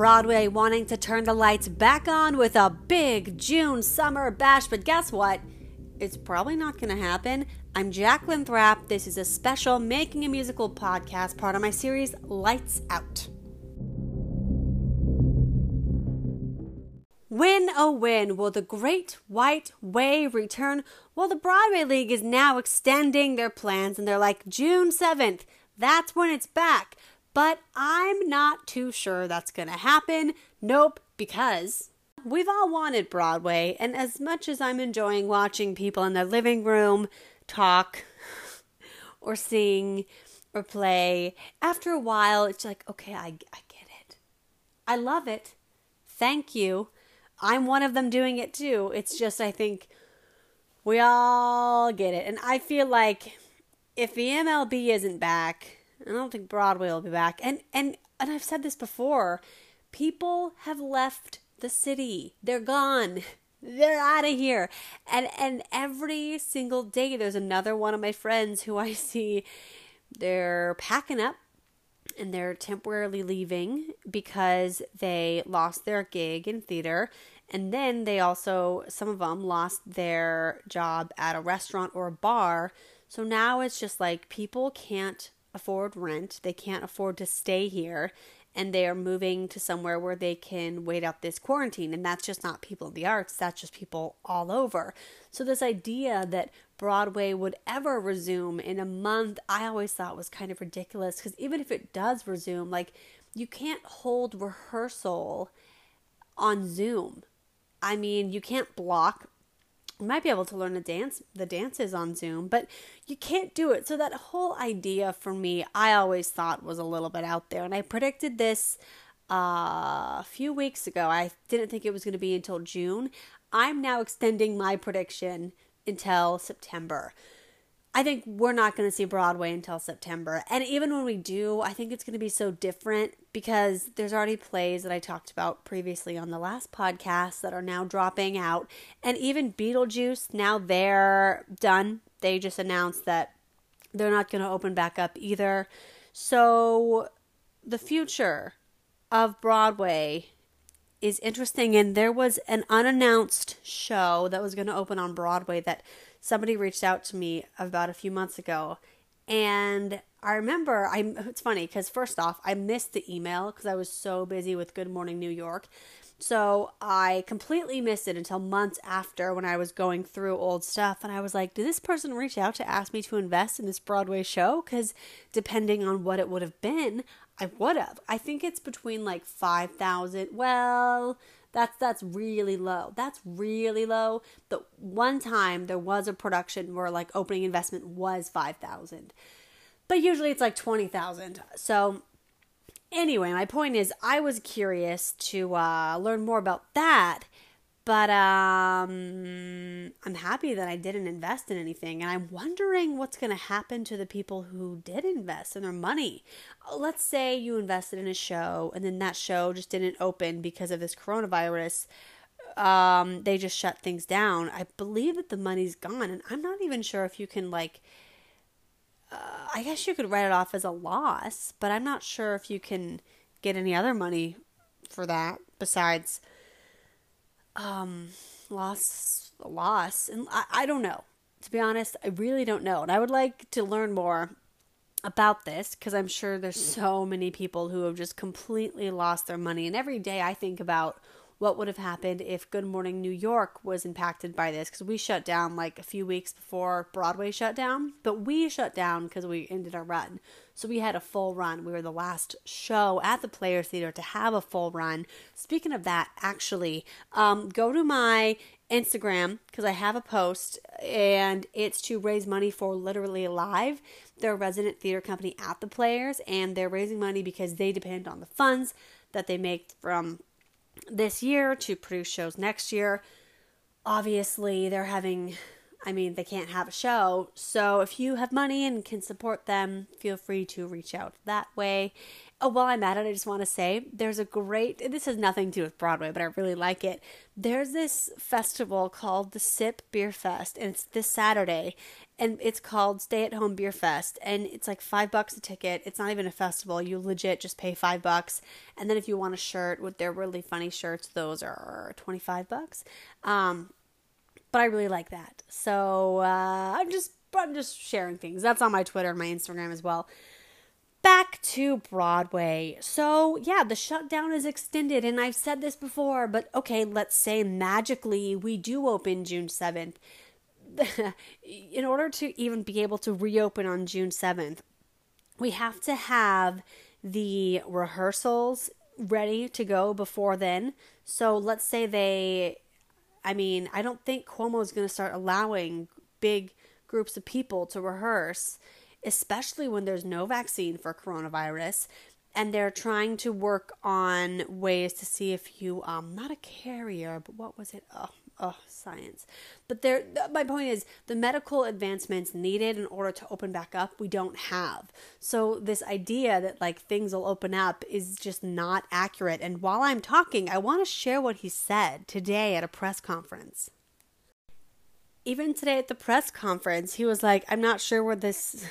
Broadway wanting to turn the lights back on with a big June summer bash, but guess what? It's probably not going to happen. I'm Jacqueline Thrapp. This is a special Making a Musical podcast, part of my series Lights Out. Win, oh win, will the Great White Way return? Well, the Broadway League is now extending their plans and they're like, June 7th, that's when it's back. But I'm not too sure that's going to happen. Nope, because we've all wanted Broadway, and as much as I'm enjoying watching people in their living room talk or sing or play, after a while it's like, okay, I, I get it. I love it. Thank you. I'm one of them doing it too. It's just, I think we all get it. And I feel like if the MLB isn't back, I don't think Broadway will be back. And and and I've said this before. People have left the city. They're gone. They're out of here. And and every single day there's another one of my friends who I see they're packing up and they're temporarily leaving because they lost their gig in theater and then they also some of them lost their job at a restaurant or a bar so now it's just like people can't afford rent, they can't afford to stay here, and they are moving to somewhere where they can wait out this quarantine. And that's just not people in the arts, that's just people all over. So, this idea that Broadway would ever resume in a month, I always thought was kind of ridiculous because even if it does resume, like you can't hold rehearsal on Zoom. I mean, you can't block you might be able to learn a dance the dances on zoom but you can't do it. So that whole idea for me i always thought was a little bit out there. And i predicted this uh, a few weeks ago. I didn't think it was going to be until june. I'm now extending my prediction until september I think we're not going to see Broadway until September. And even when we do, I think it's going to be so different because there's already plays that I talked about previously on the last podcast that are now dropping out. And even Beetlejuice, now they're done. They just announced that they're not going to open back up either. So the future of Broadway is interesting. And there was an unannounced show that was going to open on Broadway that somebody reached out to me about a few months ago and I remember I it's funny cuz first off I missed the email cuz I was so busy with Good Morning New York. So I completely missed it until months after when I was going through old stuff and I was like, did this person reach out to ask me to invest in this Broadway show cuz depending on what it would have been, I would have. I think it's between like 5,000, well, that's that's really low. That's really low. The one time there was a production where like opening investment was 5,000. But usually it's like 20,000. So anyway, my point is I was curious to uh, learn more about that but um, I'm happy that I didn't invest in anything. And I'm wondering what's going to happen to the people who did invest in their money. Let's say you invested in a show and then that show just didn't open because of this coronavirus. Um, they just shut things down. I believe that the money's gone. And I'm not even sure if you can, like, uh, I guess you could write it off as a loss, but I'm not sure if you can get any other money for that besides um, loss, loss, and I, I don't know. To be honest, I really don't know, and I would like to learn more about this because I'm sure there's so many people who have just completely lost their money. And every day I think about what would have happened if Good Morning New York was impacted by this because we shut down like a few weeks before Broadway shut down, but we shut down because we ended our run. So we had a full run. We were the last show at the Players Theater to have a full run. Speaking of that, actually, um, go to my Instagram because I have a post and it's to raise money for Literally Alive. They're a resident theater company at the Players and they're raising money because they depend on the funds that they make from this year to produce shows next year. Obviously, they're having I mean, they can't have a show. So if you have money and can support them, feel free to reach out that way. Oh, while I'm at it, I just want to say there's a great, this has nothing to do with Broadway, but I really like it. There's this festival called the Sip Beer Fest, and it's this Saturday, and it's called Stay at Home Beer Fest, and it's like five bucks a ticket. It's not even a festival. You legit just pay five bucks, and then if you want a shirt with their really funny shirts, those are 25 bucks. Um, but I really like that. So uh, I'm just I'm just sharing things. That's on my Twitter and my Instagram as well back to Broadway. So, yeah, the shutdown is extended, and I've said this before, but okay, let's say magically we do open June 7th. In order to even be able to reopen on June 7th, we have to have the rehearsals ready to go before then. So, let's say they, I mean, I don't think Cuomo is going to start allowing big groups of people to rehearse especially when there's no vaccine for coronavirus and they're trying to work on ways to see if you um not a carrier but what was it? Oh oh science. But there my point is the medical advancements needed in order to open back up we don't have. So this idea that like things will open up is just not accurate. And while i'm talking i want to share what he said today at a press conference even today at the press conference, he was like, I'm not sure where this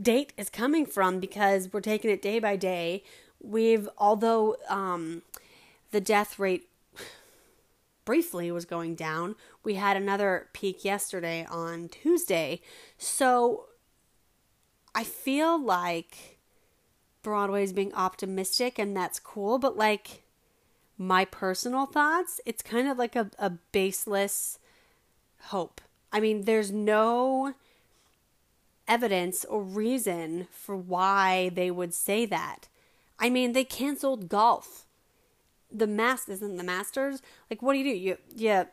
date is coming from because we're taking it day by day. We've, although um, the death rate briefly was going down, we had another peak yesterday on Tuesday. So I feel like Broadway is being optimistic and that's cool, but like my personal thoughts, it's kind of like a, a baseless hope I mean, there's no evidence or reason for why they would say that. I mean, they canceled golf. The mass isn't the Masters. Like, what do you do? You, yeah,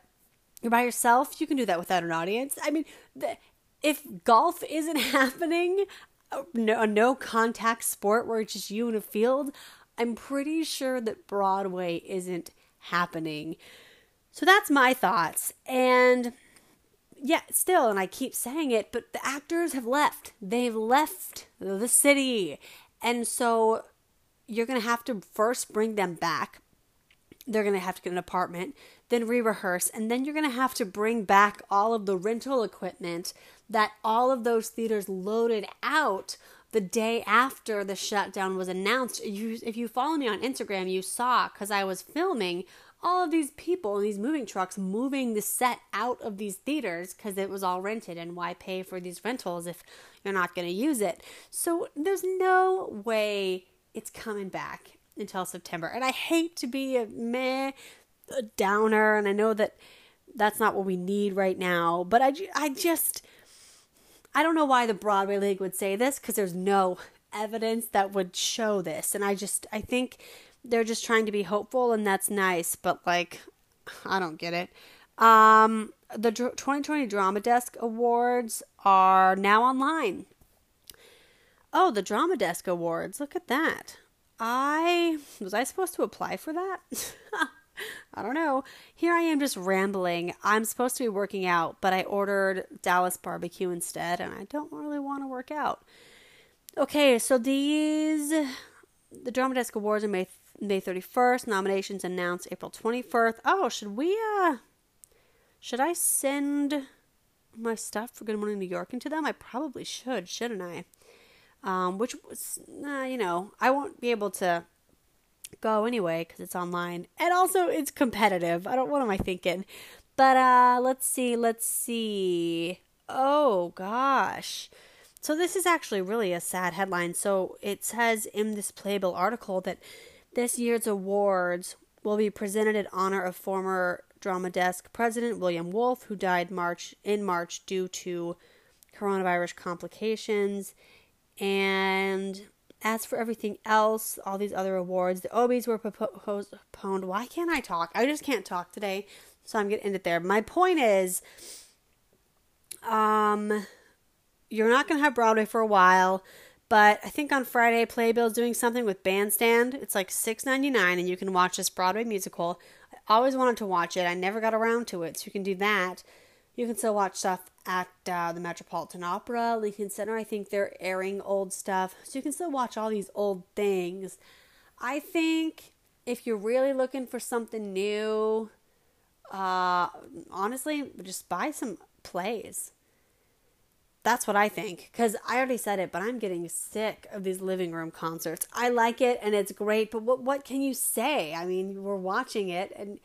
you're by yourself. You can do that without an audience. I mean, the, if golf isn't happening, a no, a no contact sport where it's just you in a field, I'm pretty sure that Broadway isn't happening. So that's my thoughts. And yeah, still, and I keep saying it, but the actors have left. They've left the city. And so you're going to have to first bring them back. They're going to have to get an apartment, then re rehearse, and then you're going to have to bring back all of the rental equipment that all of those theaters loaded out the day after the shutdown was announced. You, if you follow me on Instagram, you saw because I was filming all of these people in these moving trucks moving the set out of these theaters because it was all rented and why pay for these rentals if you're not going to use it? So there's no way it's coming back until september and i hate to be a meh a downer and i know that that's not what we need right now but i, I just i don't know why the broadway league would say this because there's no evidence that would show this and i just i think they're just trying to be hopeful and that's nice, but like I don't get it. Um the 2020 Drama Desk Awards are now online. Oh, the Drama Desk Awards. Look at that. I was I supposed to apply for that? I don't know. Here I am just rambling. I'm supposed to be working out, but I ordered Dallas barbecue instead, and I don't really want to work out. Okay, so these the Drama Desk Awards are May May 31st. Nominations announced April 21st. Oh, should we, uh, should I send my stuff for Good Morning New York into them? I probably should, shouldn't I? Um, which was, uh, you know, I won't be able to go anyway because it's online. And also, it's competitive. I don't, what am I thinking? But, uh, let's see, let's see. Oh, gosh. So this is actually really a sad headline. So it says in this Playbill article that this year's awards will be presented in honor of former Drama Desk president William Wolf, who died March in March due to coronavirus complications. And as for everything else, all these other awards, the Obies were postponed. Why can't I talk? I just can't talk today, so I'm gonna end it there. My point is, um, you're not gonna have Broadway for a while. But I think on Friday, Playbill's doing something with Bandstand. It's like six ninety nine, and you can watch this Broadway musical. I always wanted to watch it. I never got around to it, so you can do that. You can still watch stuff at uh, the Metropolitan Opera, Lincoln Center. I think they're airing old stuff, so you can still watch all these old things. I think if you're really looking for something new, uh, honestly, just buy some plays. That's what I think. Because I already said it, but I'm getting sick of these living room concerts. I like it and it's great, but what what can you say? I mean, we're watching it and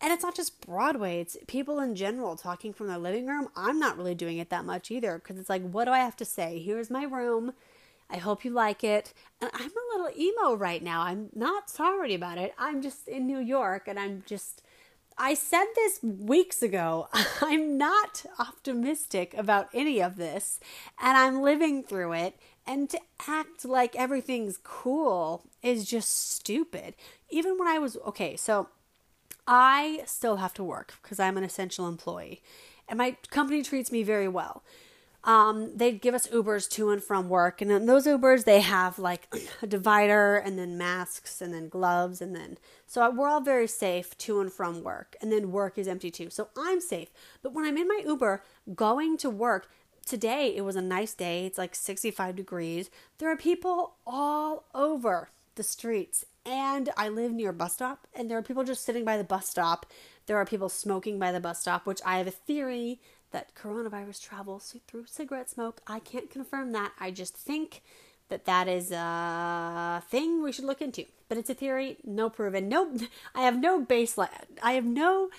and it's not just Broadway, it's people in general talking from their living room. I'm not really doing it that much either because it's like, what do I have to say? Here's my room. I hope you like it. And I'm a little emo right now. I'm not sorry about it. I'm just in New York and I'm just. I said this weeks ago. I'm not optimistic about any of this, and I'm living through it. And to act like everything's cool is just stupid. Even when I was okay, so I still have to work because I'm an essential employee, and my company treats me very well. Um, they'd give us Ubers to and from work, and in those Ubers they have like a divider, and then masks, and then gloves, and then so we're all very safe to and from work, and then work is empty too, so I'm safe. But when I'm in my Uber going to work, today it was a nice day. It's like 65 degrees. There are people all over the streets and I live near a bus stop, and there are people just sitting by the bus stop. There are people smoking by the bus stop, which I have a theory that coronavirus travels through cigarette smoke. I can't confirm that. I just think that that is a thing we should look into. But it's a theory, no proven. No, I have no baseline. I have no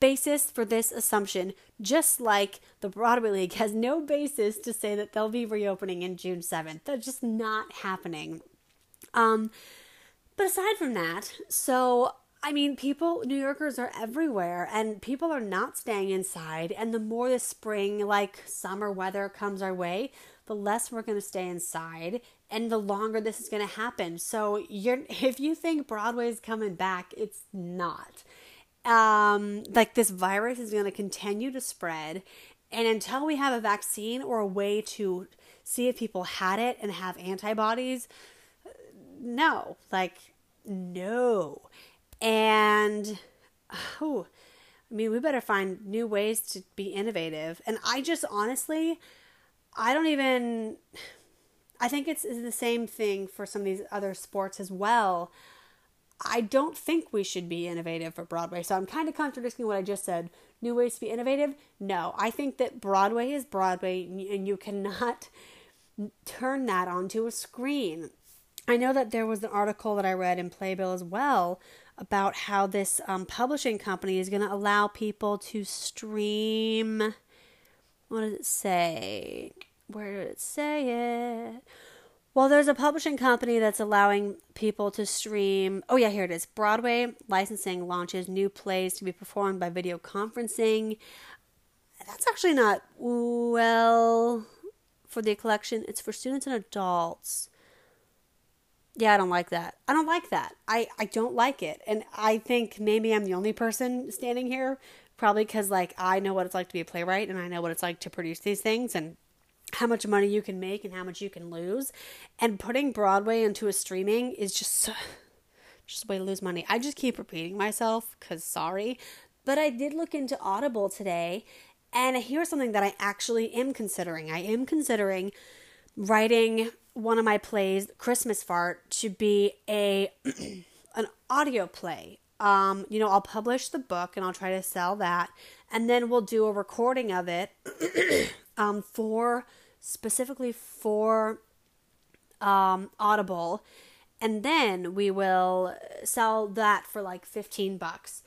basis for this assumption, just like the Broadway League has no basis to say that they'll be reopening in June 7th. That's just not happening. Um, but aside from that, so I mean, people, New Yorkers are everywhere and people are not staying inside. And the more the spring, like summer weather comes our way, the less we're going to stay inside and the longer this is going to happen. So you're, if you think Broadway is coming back, it's not. Um, like this virus is going to continue to spread. And until we have a vaccine or a way to see if people had it and have antibodies, no, like, no. And, oh, I mean, we better find new ways to be innovative. And I just honestly, I don't even, I think it's, it's the same thing for some of these other sports as well. I don't think we should be innovative for Broadway. So I'm kind of contradicting what I just said. New ways to be innovative? No. I think that Broadway is Broadway and you cannot turn that onto a screen. I know that there was an article that I read in Playbill as well about how this um, publishing company is going to allow people to stream. What does it say? Where did it say it? Well, there's a publishing company that's allowing people to stream. Oh, yeah, here it is. Broadway licensing launches new plays to be performed by video conferencing. That's actually not well for the collection, it's for students and adults yeah, I don't like that. I don't like that. I, I don't like it. And I think maybe I'm the only person standing here, probably because, like, I know what it's like to be a playwright and I know what it's like to produce these things and how much money you can make and how much you can lose. And putting Broadway into a streaming is just, just a way to lose money. I just keep repeating myself because sorry. But I did look into Audible today and here's something that I actually am considering. I am considering writing one of my plays, Christmas Fart, to be a an audio play. Um, you know, I'll publish the book and I'll try to sell that, and then we'll do a recording of it um, for specifically for um, Audible, and then we will sell that for like fifteen bucks.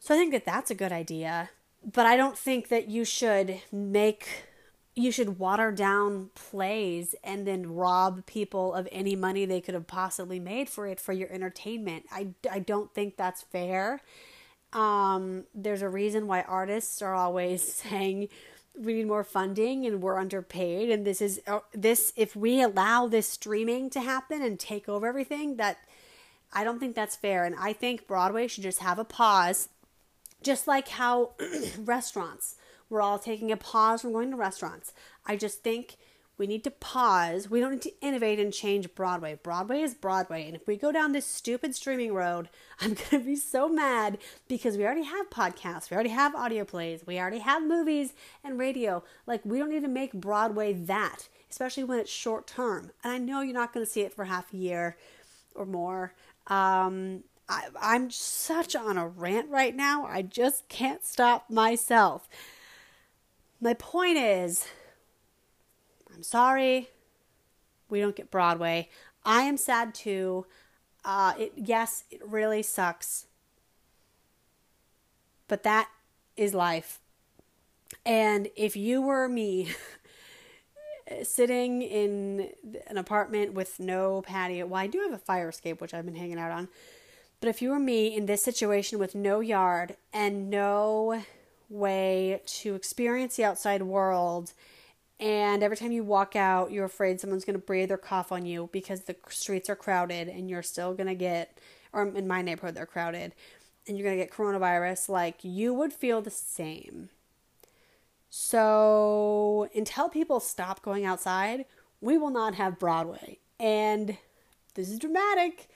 So I think that that's a good idea, but I don't think that you should make you should water down plays and then rob people of any money they could have possibly made for it for your entertainment. I, I don't think that's fair. Um, there's a reason why artists are always saying we need more funding and we're underpaid and this is uh, this if we allow this streaming to happen and take over everything that I don't think that's fair and I think Broadway should just have a pause just like how restaurants we're all taking a pause from going to restaurants. I just think We need to pause. We don't need to innovate and change Broadway. Broadway is Broadway. And if we go down this stupid streaming road, I'm going to be so mad because we already have podcasts, we already have audio plays, we already have movies and radio. Like, we don't need to make Broadway that, especially when it's short term. And I know you're not going to see it for half a year or more. Um, I, I'm such on a rant right now. I just can't stop myself. My point is, I'm sorry, we don't get Broadway. I am sad too. Uh, it yes, it really sucks, but that is life. And if you were me, sitting in an apartment with no patio, well, I do have a fire escape which I've been hanging out on. But if you were me in this situation with no yard and no way to experience the outside world and every time you walk out, you're afraid someone's going to breathe or cough on you because the streets are crowded and you're still going to get, or in my neighborhood, they're crowded, and you're going to get coronavirus. Like, you would feel the same. So, until people stop going outside, we will not have Broadway. And this is dramatic.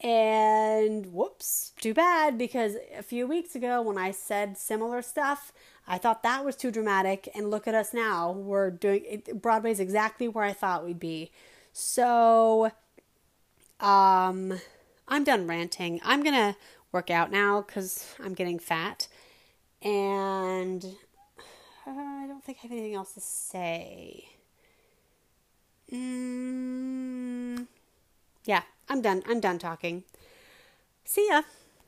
And whoops, too bad because a few weeks ago when I said similar stuff, I thought that was too dramatic, and look at us now. We're doing it, Broadway's exactly where I thought we'd be. So, um, I'm done ranting. I'm gonna work out now because I'm getting fat, and uh, I don't think I have anything else to say. Mm, yeah, I'm done. I'm done talking. See ya.